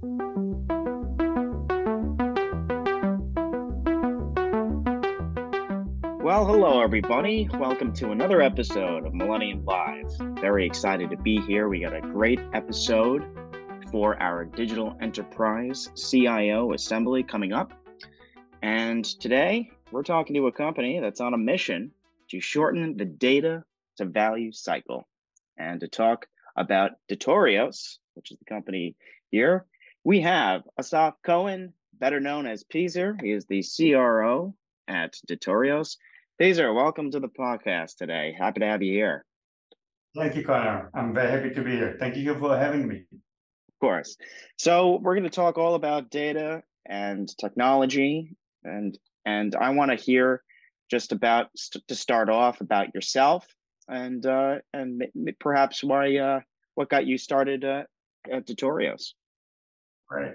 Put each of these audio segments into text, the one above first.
Well, hello, everybody. Welcome to another episode of Millennium Live. Very excited to be here. We got a great episode for our Digital Enterprise CIO Assembly coming up. And today we're talking to a company that's on a mission to shorten the data to value cycle. And to talk about Datorios, which is the company here, we have Asaf Cohen, better known as Peezer. He is the CRO at Datorios. Peezer, welcome to the podcast today. Happy to have you here. Thank you, Connor. I'm very happy to be here. Thank you for having me. Of course. So we're going to talk all about data and technology, and and I want to hear just about st- to start off about yourself and uh, and perhaps why uh, what got you started uh, at Datorios. Right.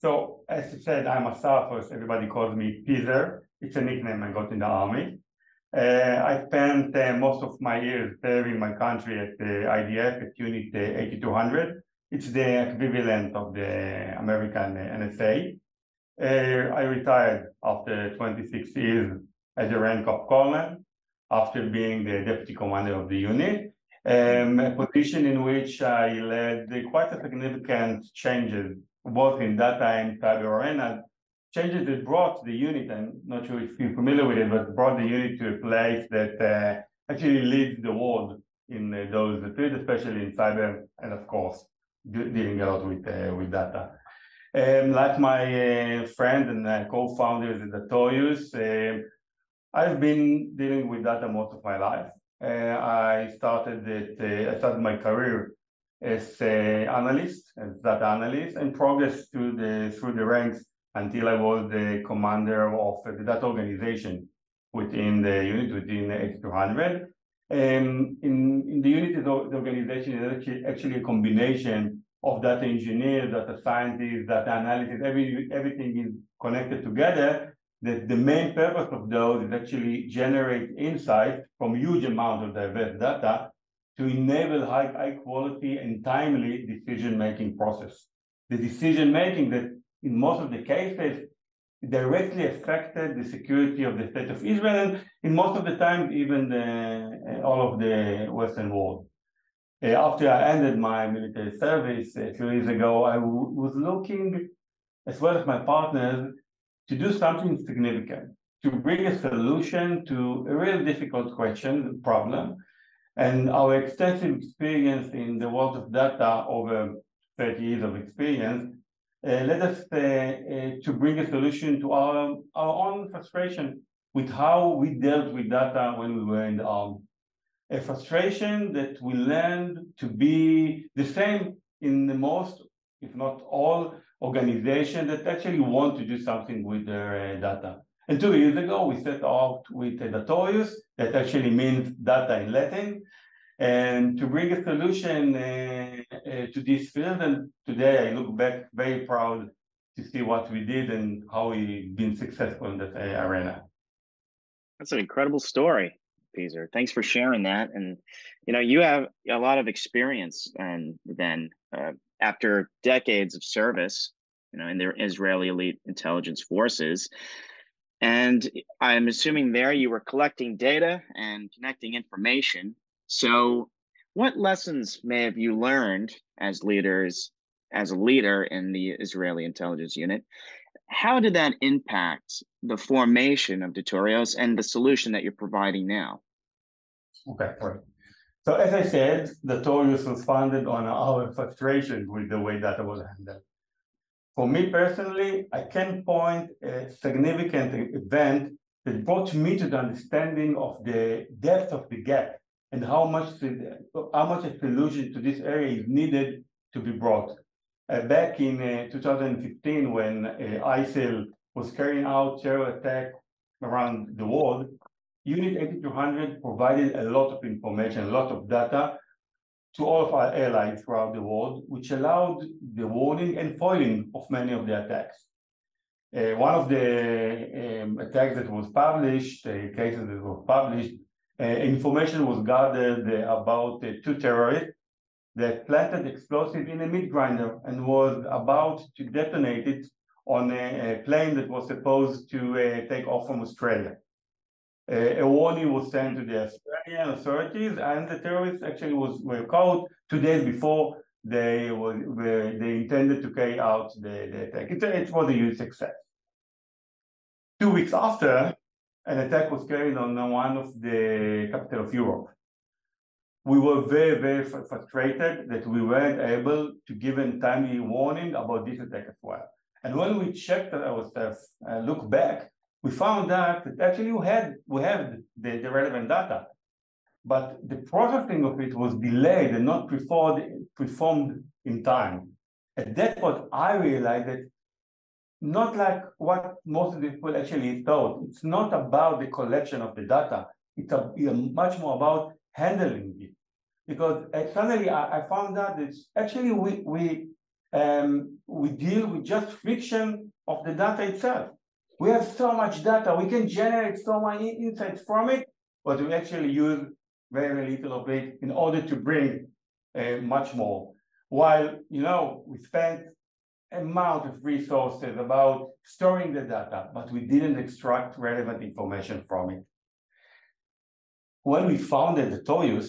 So as you said, I'm a Asaf. Everybody calls me Peezer. It's a nickname I got in the army. Uh, I spent uh, most of my years serving my country at the IDF at Unit uh, 8200. It's the equivalent of the American NSA. I retired after 26 years at the rank of colonel after being the deputy commander of the unit, um, a position in which I led quite a significant changes both in data and cyber arena changes that brought the unit, I'm not sure if you're familiar with it, but brought the unit to a place that uh, actually leads the world in uh, those fields, especially in cyber, and of course, dealing a lot with uh, with data. Um, like my uh, friend and uh, co-founders at Datorios, um, I've been dealing with data most of my life. Uh, I started it, I started my career as an analyst, as data analyst, and progressed through the through the ranks until I was the commander of the data organization within the unit, within 8200. And um, in, in the unit, the organization is actually, actually a combination of data engineers, data scientists, data analysts, every, everything is connected together. That the main purpose of those is actually generate insight from huge amount of diverse data to enable high, high quality and timely decision-making process. The decision-making that in most of the cases directly affected the security of the state of Israel, and in most of the time, even the, uh, all of the Western world. Uh, after I ended my military service a few years ago, I was looking, as well as my partners, to do something significant, to bring a solution to a really difficult question, problem. And our extensive experience in the world of data over 30 years of experience uh, led us uh, uh, to bring a solution to our, our own frustration with how we dealt with data when we were in the army. A frustration that we learned to be the same in the most, if not all, organizations that actually want to do something with their data. And two years ago, we set out with Datorios, that actually means data in Latin, and to bring a solution uh, uh, to this field. And today I look back very proud to see what we did and how we've been successful in that uh, arena. That's an incredible story, Peezer. Thanks for sharing that. And you know, you have a lot of experience, and then uh, after decades of service, you know, in the Israeli elite intelligence forces. And I'm assuming there you were collecting data and connecting information so, what lessons may have you learned as leaders, as a leader in the Israeli intelligence unit? How did that impact the formation of Datorios and the solution that you're providing now? Okay. So as I said, the Datorios was founded on our frustration with the way data was handled. For me personally, I can point a significant event that brought me to the understanding of the depth of the gap and how much how much a solution to this area is needed to be brought. Uh, back in uh, 2015, when uh, ISIL was carrying out terror attack around the world, Unit 8200 provided a lot of information, a lot of data to all of our allies throughout the world, which allowed the warning and foiling of many of the attacks. Uh, one of the um, attacks that was published, uh, cases that were published, uh, information was gathered uh, about two terrorists that planted explosive in a meat grinder and was about to detonate it on a, a plane that was supposed to uh, take off from Australia. Uh, a warning was sent to the Australian authorities, and the terrorists actually was were caught two days before they were, they intended to carry out the, the attack. It, it was a huge success. Two weeks after, an attack was carried on one of the capital of Europe we were very, very frustrated that we weren't able to give a timely warning about this attack as well. And when we checked ourselves, uh, look back, we found out that actually we had we have the, the relevant data, but the processing of it was delayed and not performed performed in time. At that point, I realized that not like what most of the people actually thought. It's not about the collection of the data. It's a, much more about handling it. Because uh, suddenly I, I, found out that actually we we um, we deal with just friction of the data itself. We have so much data, we can generate so many insights from it, but we actually use very little of it in order to bring uh, much more. While you know we spent amount of resources about storing the data, but we didn't extract relevant information from it. When we founded Datorios,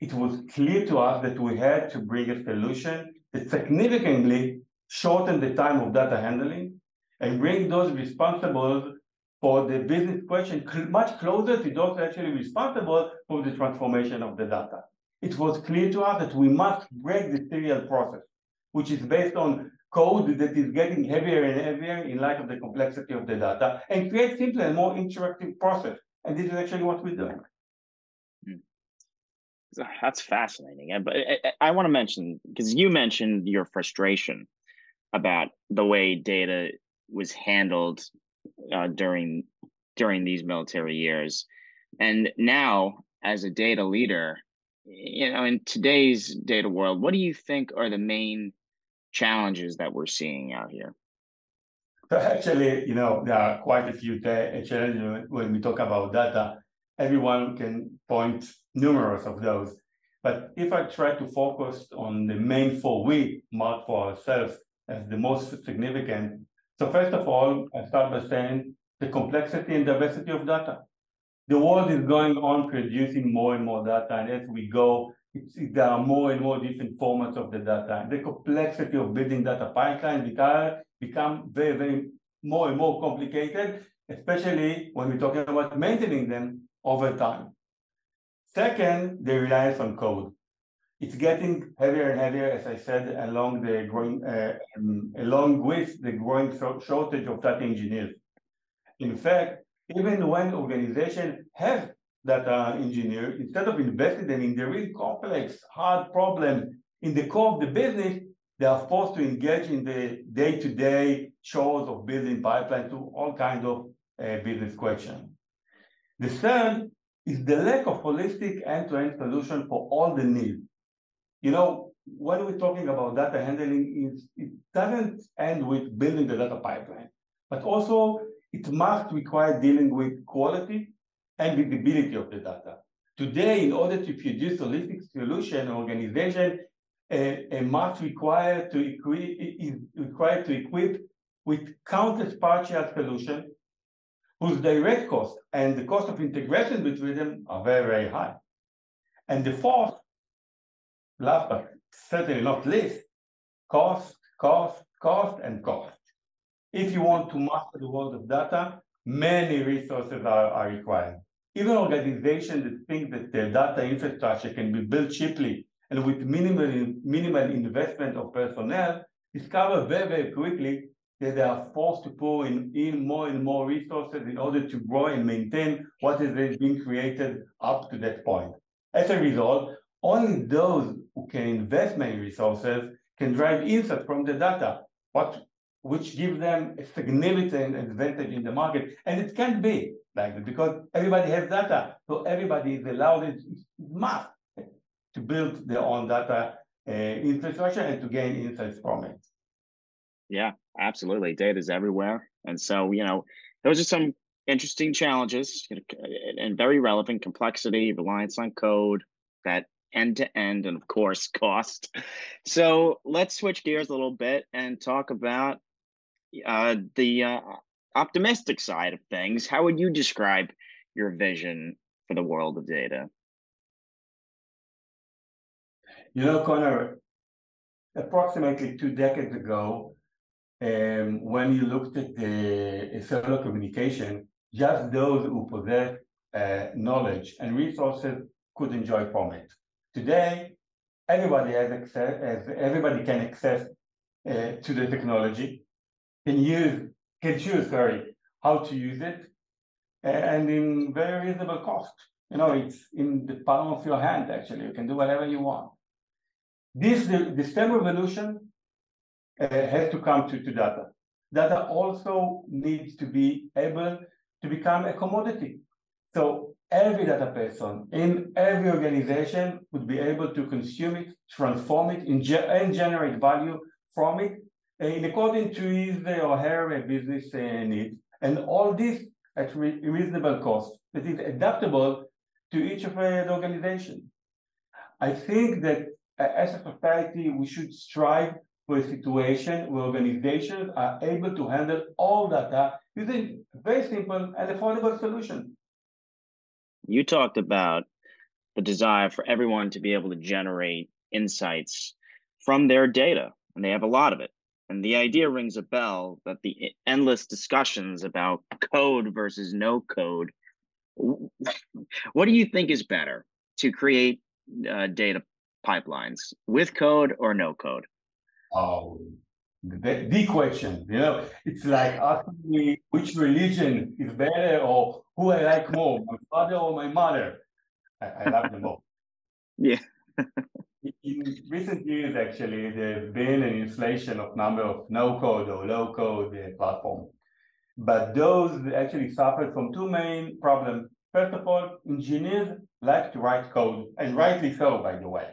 it was clear to us that we had to bring a solution that significantly shortened the time of data handling and bring those responsible for the business question much closer to those actually responsible for the transformation of the data. It was clear to us that we must break the serial process, which is based on code that is getting heavier and heavier in light of the complexity of the data, and create simpler and more interactive process. And this is actually what we're doing. Hmm. That's fascinating. But eh, eh, I, I want to mention because you mentioned your frustration about the way data was handled uh, during during these military years, and now as a data leader, you know, in today's data world, what do you think are the main challenges that we're seeing out here? Actually, you know, there are quite a few challenges when we talk about data everyone can point numerous of those. But if I try to focus on the main four we mark for ourselves as the most significant, so first of all, I start by saying the complexity and diversity of data. The world is going on producing more and more data, and as we go, there are more and more different formats of the data. The complexity of building data pipelines become, become very, very more and more complicated, especially when we're talking about maintaining them over time. Second, the reliance on code. It's getting heavier and heavier, as I said, along the growing, uh, um, along with the growing shortage of data engineers. In fact, even when organizations have data engineers, instead of investing them in the real complex, hard problem in the core of the business, they are forced to engage in the day-to-day chores of building pipelines to all kinds of uh, business questions. The third is the lack of holistic end-to-end solution for all the needs. You know, when we're talking about data handling, it doesn't end with building the data pipeline, but also it must require dealing with quality and visibility of the data. Today, in order to produce holistic solution, organization uh, must require to equip, required to equip with countless partial solution whose direct cost and the cost of integration between them are very, very high. And the fourth, last but certainly not least, cost, cost, cost, and cost. If you want to master the world of data, many resources are, are required. Even organizations that think that their data infrastructure can be built cheaply and with minimal, minimal investment of personnel discover very, very quickly that they are forced to pour in, in more and more resources in order to grow and maintain what has been created up to that point. As a result, only those who can invest many resources can drive insight from the data, what, which gives them a significant advantage in the market. And it can't be like that because everybody has data. So everybody is allowed, it must, to build their own data uh, infrastructure and to gain insights from it. Yeah, absolutely. Data is everywhere. And so, you know, those are some interesting challenges and very relevant complexity, reliance on code, that end to end, and of course, cost. So let's switch gears a little bit and talk about uh, the uh, optimistic side of things. How would you describe your vision for the world of data? You know, Connor, approximately two decades ago, um, when you looked at the cellular communication, just those who possess uh, knowledge and resources could enjoy from it. Today, everybody has access, everybody can access uh, to the technology, can use, can choose, sorry, how to use it, and in very reasonable cost. You know, it's in the palm of your hand, actually. You can do whatever you want. This, the, the STEM revolution uh, has to come to, to data. Data also needs to be able to become a commodity. So every data person in every organization would be able to consume it, transform it, and, generate value from it uh, in according to his or her business uh, needs. And all this at re reasonable cost that is adaptable to each of the organization. I think that as a society, we should strive for a situation where organizations are able to handle all data using very simple and affordable solutions. You talked about the desire for everyone to be able to generate insights from their data, and they have a lot of it. And the idea rings a bell that the endless discussions about code versus no code. What do you think is better to create uh, data pipelines with code or no code? Oh, the, the question, you know, it's like asking me which religion is better or who I like more, my father or my mother. I, I love them both. Yeah. in recent years, actually, there's been an inflation of number of no-code or low-code uh, platforms. But those actually suffered from two main problems. First of all, engineers like to write code, and rightly so, by the way.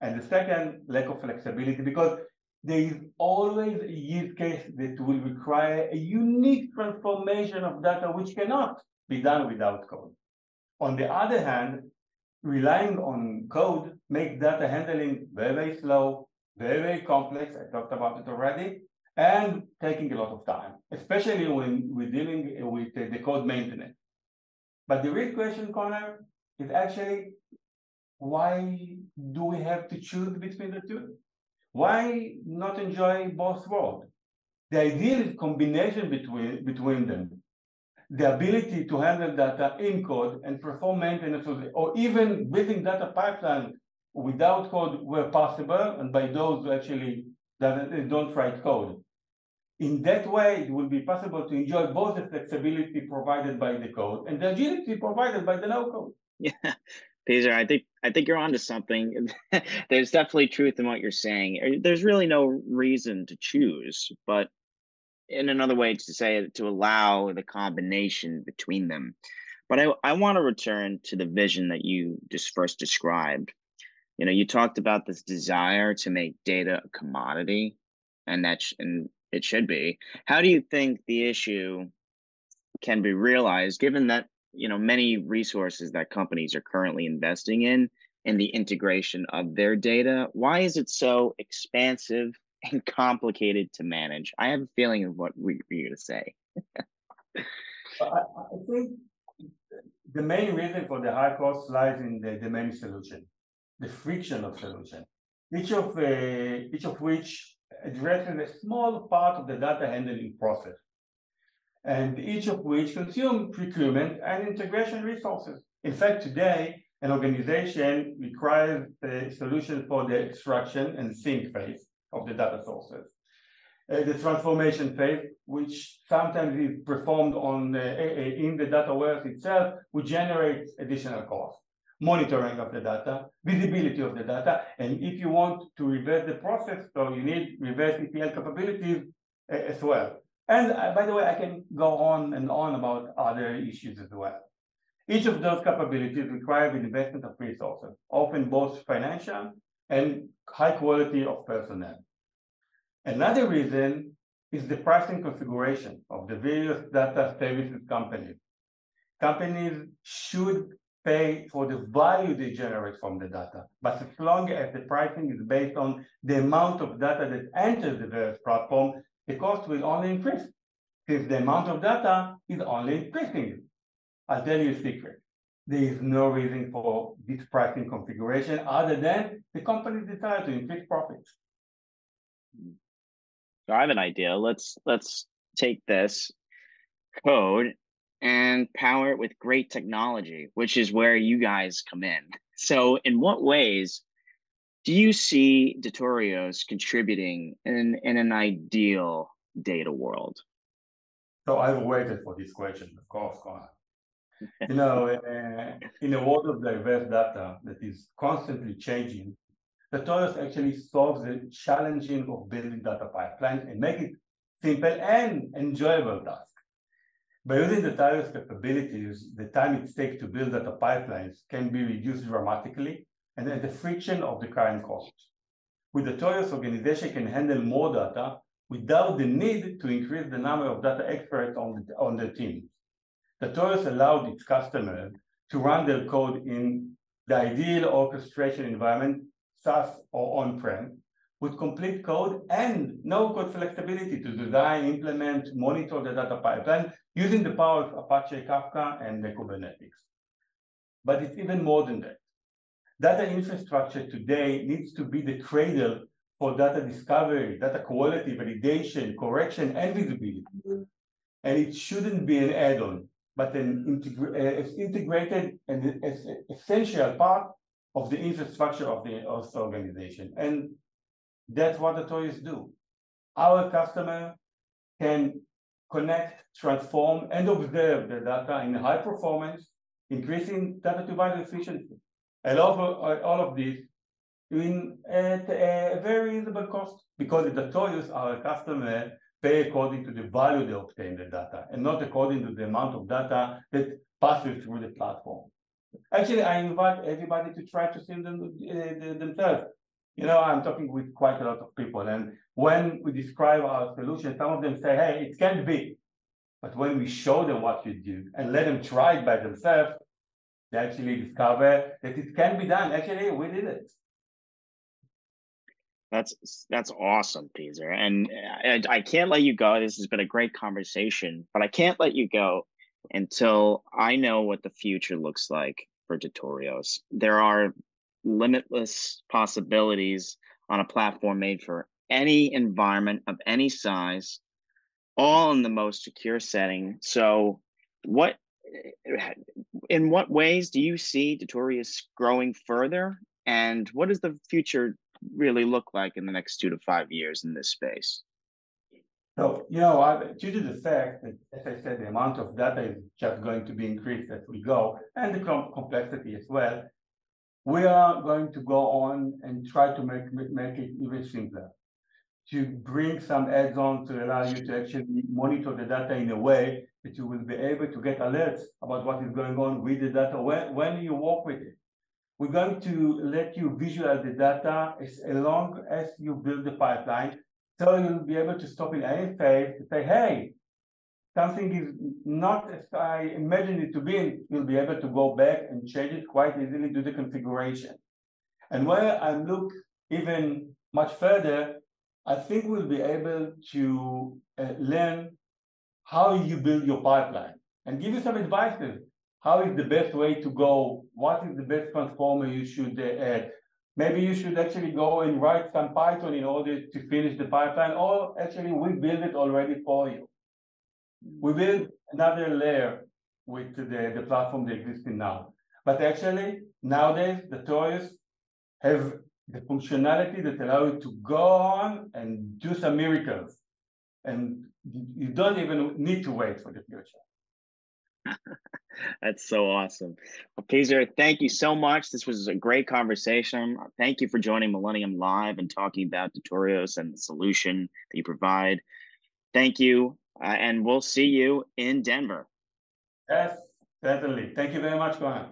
And the second, lack of flexibility, because there is always a use case that will require a unique transformation of data which cannot be done without code. On the other hand, relying on code makes data handling very, very slow, very, very complex. I talked about it already, and taking a lot of time, especially when we're dealing with the code maintenance. But the real question, Connor, is actually why do we have to choose between the two? Why not enjoy both worlds? The ideal combination between, between them, the ability to handle data in code and perform maintenance, or even building data pipeline without code where possible, and by those who actually don't write code. In that way, it will be possible to enjoy both the flexibility provided by the code and the agility provided by the no code. Yeah, Peter, I think I think you're onto something. There's definitely truth in what you're saying. Er, there's really no reason to choose, but in another way to say it, to allow the combination between them. But I, I want to return to the vision that you just first described. You know, you talked about this desire to make data a commodity, and that sh- and it should be. How do you think the issue can be realized, given that you know many resources that companies are currently investing in in the integration of their data. Why is it so expansive and complicated to manage? I have a feeling of what we, are going to say. I, I think the main reason for the high cost lies in the domain solution the friction of solution each of uh, each of which addresses a small part of the data handling process and each of which consume procurement and integration resources. In fact, today, an organization requires a solution for the extraction and sync phase of the data sources. Uh, the transformation phase, which sometimes is performed on uh, in the data warehouse itself, which generates additional cost. Monitoring of the data, visibility of the data, and if you want to reverse the process, so you need reverse ETL capabilities uh, as well. And uh, by the way, I can go on and on about other issues as well. Each of those capabilities requires investment of resources, often both financial and high quality of personnel. Another reason is the pricing configuration of the various data services companies. Companies should pay for the value they generate from the data. But as long as the pricing is based on the amount of data that enters the various platform, the cost will only increase since the amount of data is only increasing. I'll tell you a secret. There is no reason for this pricing configuration other than the company's desire to increase profits. So I have an idea. Let's let's take this code and power it with great technology, which is where you guys come in. So, in what ways do you see Datorios contributing in, in an ideal data world? So, I've waited for this question, of course, Conor. you know, uh, in a world of diverse data that is constantly changing, Datorios actually solves the challenging of building data pipelines and make it simple and enjoyable task. By using Datorios capabilities, the time it takes to build data pipelines can be reduced dramatically, and then the friction of the current costs. With the Datorios, organization can handle more data without the need to increase the number of data experts on the, on the team. The Datorios allowed its customers to run their code in the ideal orchestration environment, SaaS or on-prem, with complete code and no code flexibility to design, implement, monitor the data pipeline using the power of Apache Kafka and the Kubernetes. But it's even more than that. Data infrastructure today needs to be the cradle for data discovery, data quality, validation, correction, and visibility. And it shouldn't be an add-on, but an integra integrated and essential part of the infrastructure of the, of organization. And that's what Datorios do. Our customer can connect, transform, and observe the data in high performance, increasing data to value efficiency. And all of, all of this in at a very reasonable cost because Datorios our customer pay according to the value they obtain the data and not according to the amount of data that passes through the platform. Actually, I invite everybody to try to see them uh, themselves. You know, I'm talking with quite a lot of people, and when we describe our solution, some of them say, hey, it can't be. But when we show them what you do and let them try it by themselves, they actually discover that it can be done. Actually, we did it. That's that's awesome, Peter. And I, I can't let you go. This has been a great conversation, but I can't let you go until I know what the future looks like for Datorios. There are limitless possibilities on a platform made for any environment of any size, all in the most secure setting. So, what in what ways do you see Datorios growing further, and what does the future really look like in the next two to five years in this space? So, you know, I, due to the fact that, as I said, the amount of data is just going to be increased as we go, and the complexity as well, we are going to go on and try to make, make it even simpler. To bring some add-ons to allow you to actually monitor the data in a way that you will be able to get alerts about what is going on with the data when, when you work with it. We're going to let you visualize the data as long as you build the pipeline. So you'll be able to stop in any phase to say, hey, something is not as I imagined it to be, you'll be able to go back and change it quite easily, do the configuration. And when I look even much further, I think we'll be able to uh, learn how you build your pipeline and give you some advices. How is the best way to go? What is the best transformer you should uh, add? Maybe you should actually go and write some Python in order to finish the pipeline, or actually we build it already for you we build another layer with the, the platform that exists in now. But actually, nowadays, Datorios have the functionality that allow you to go on and do some miracles. And you don't even need to wait for the future. That's so awesome. Well, Peter, thank you so much. This was a great conversation. Thank you for joining Millennium Live and talking about Datorios and the solution that you provide. Thank you uh, and we'll see you in Denver. Yes, certainly. Thank you very much, Conor.